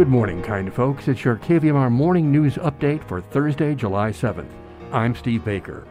Good morning, kind folks. It's your KVMR morning news update for Thursday, July 7th. I'm Steve Baker.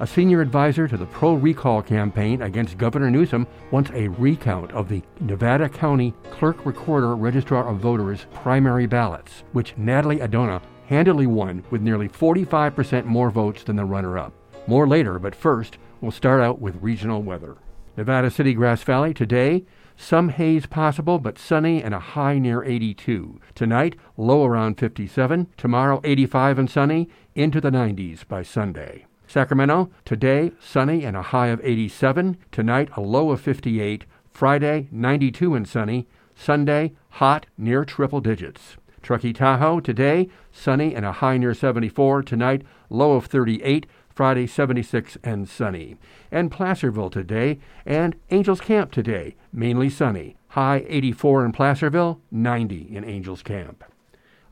A senior advisor to the pro recall campaign against Governor Newsom wants a recount of the Nevada County Clerk Recorder Registrar of Voters primary ballots, which Natalie Adona handily won with nearly 45% more votes than the runner up. More later, but first, we'll start out with regional weather. Nevada City, Grass Valley, today, some haze possible, but sunny and a high near 82. Tonight, low around 57. Tomorrow, 85 and sunny, into the 90s by Sunday. Sacramento, today, sunny and a high of 87. Tonight, a low of 58. Friday, 92 and sunny. Sunday, hot near triple digits. Truckee Tahoe, today, sunny and a high near 74. Tonight, low of 38. Friday 76 and sunny. And Placerville today and Angels Camp today, mainly sunny. High 84 in Placerville, 90 in Angels Camp.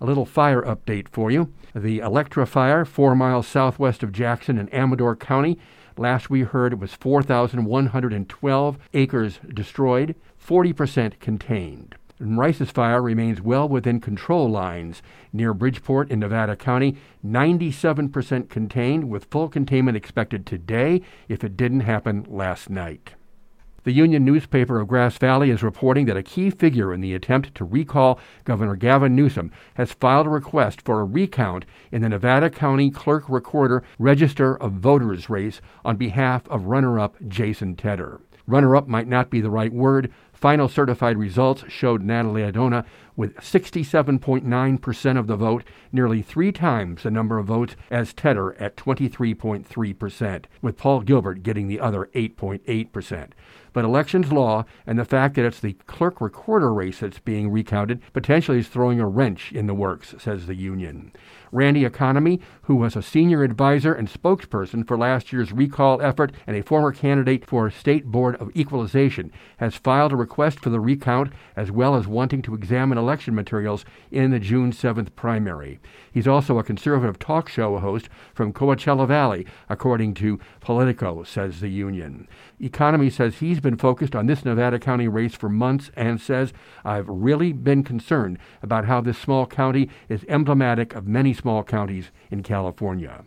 A little fire update for you. The Electra fire, four miles southwest of Jackson in Amador County. Last we heard it was 4,112 acres destroyed, 40% contained. Rice's fire remains well within control lines near Bridgeport in Nevada County, 97% contained, with full containment expected today if it didn't happen last night. The Union newspaper of Grass Valley is reporting that a key figure in the attempt to recall Governor Gavin Newsom has filed a request for a recount in the Nevada County Clerk Recorder Register of Voters race on behalf of runner up Jason Tedder. Runner up might not be the right word, Final certified results showed Natalie Adona with 67.9% of the vote, nearly three times the number of votes as Tedder at 23.3%, with Paul Gilbert getting the other 8.8%. But elections law and the fact that it's the clerk recorder race that's being recounted potentially is throwing a wrench in the works, says the union. Randy Economy, who was a senior advisor and spokesperson for last year's recall effort and a former candidate for State Board of Equalization, has filed a request for the recount as well as wanting to examine election materials in the June 7th primary. He's also a conservative talk show host from Coachella Valley, according to Politico, says the union. Economy says he's been focused on this Nevada County race for months and says, I've really been concerned about how this small county is emblematic of many small counties in California.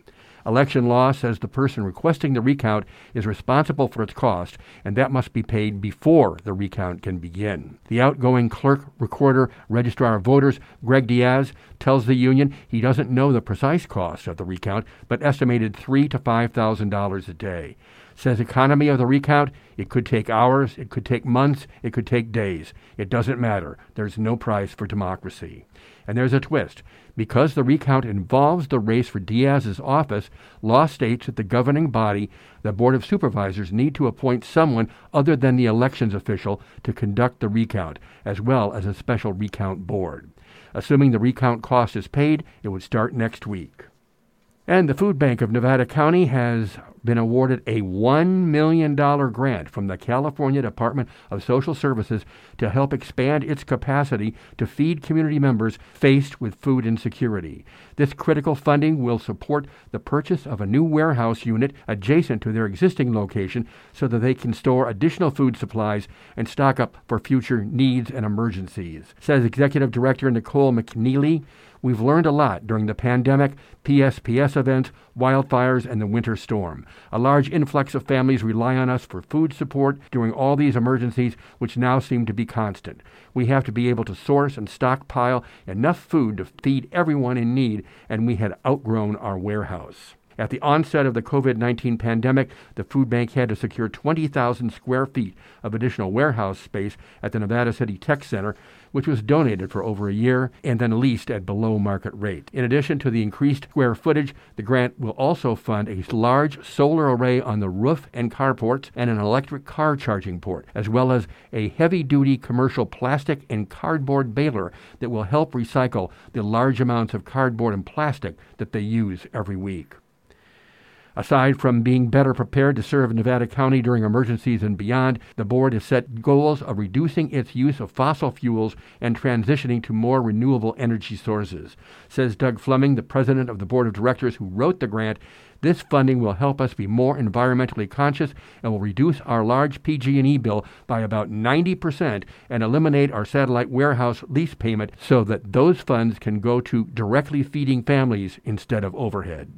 Election law says the person requesting the recount is responsible for its cost, and that must be paid before the recount can begin. The outgoing clerk, recorder, registrar of voters, Greg Diaz, tells the union he doesn't know the precise cost of the recount, but estimated three to five thousand dollars a day. Says economy of the recount, it could take hours, it could take months, it could take days. It doesn't matter. There's no price for democracy. And there's a twist. Because the recount involves the race for Diaz's office, law states that the governing body, the Board of Supervisors, need to appoint someone other than the elections official to conduct the recount, as well as a special recount board. Assuming the recount cost is paid, it would start next week. And the Food Bank of Nevada County has been awarded a $1 million grant from the California Department of Social Services to help expand its capacity to feed community members faced with food insecurity. This critical funding will support the purchase of a new warehouse unit adjacent to their existing location so that they can store additional food supplies and stock up for future needs and emergencies, says Executive Director Nicole McNeely. We've learned a lot during the pandemic, PSPS events, wildfires, and the winter storm. A large influx of families rely on us for food support during all these emergencies, which now seem to be constant. We have to be able to source and stockpile enough food to feed everyone in need, and we had outgrown our warehouse. At the onset of the COVID 19 pandemic, the food bank had to secure 20,000 square feet of additional warehouse space at the Nevada City Tech Center, which was donated for over a year and then leased at below market rate. In addition to the increased square footage, the grant will also fund a large solar array on the roof and carports and an electric car charging port, as well as a heavy duty commercial plastic and cardboard baler that will help recycle the large amounts of cardboard and plastic that they use every week. Aside from being better prepared to serve Nevada County during emergencies and beyond, the board has set goals of reducing its use of fossil fuels and transitioning to more renewable energy sources. Says Doug Fleming, the president of the board of directors who wrote the grant, This funding will help us be more environmentally conscious and will reduce our large PG&E bill by about 90% and eliminate our satellite warehouse lease payment so that those funds can go to directly feeding families instead of overhead.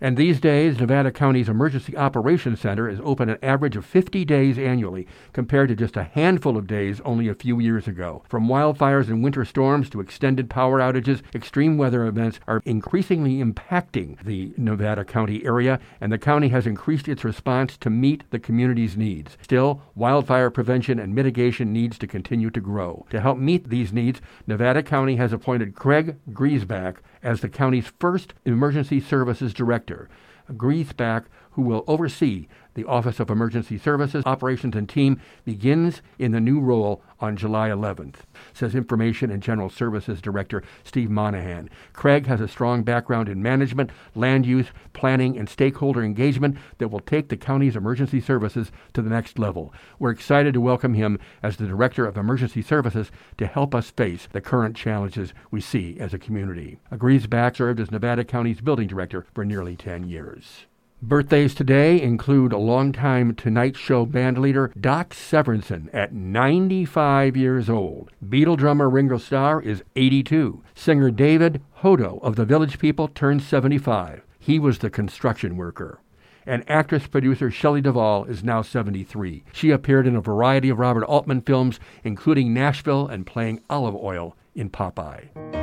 And these days, Nevada County's Emergency Operations Center is open an average of 50 days annually, compared to just a handful of days only a few years ago. From wildfires and winter storms to extended power outages, extreme weather events are increasingly impacting the Nevada County area, and the county has increased its response to meet the community's needs. Still, wildfire prevention and mitigation needs to continue to grow. To help meet these needs, Nevada County has appointed Craig Griesbach as the county's first emergency services director. Griesbach, who will oversee the Office of Emergency Services Operations and Team, begins in the new role on July 11th, says Information and General Services Director Steve Monahan. Craig has a strong background in management, land use, planning, and stakeholder engagement that will take the county's emergency services to the next level. We're excited to welcome him as the Director of Emergency Services to help us face the current challenges we see as a community. Griesbach served as Nevada County's building director for nearly 10 years. Birthdays today include a longtime Tonight Show bandleader Doc Severinsen at 95 years old. Beatle drummer Ringo Starr is 82. Singer David Hodo of the Village People turned 75. He was the construction worker. And actress producer Shelley Duvall is now 73. She appeared in a variety of Robert Altman films, including Nashville and playing Olive Oyl in Popeye.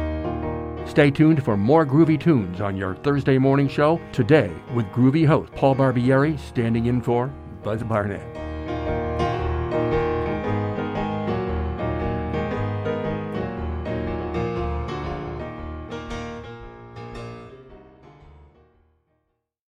Stay tuned for more groovy tunes on your Thursday morning show today with groovy host Paul Barbieri standing in for Buzz Barnett.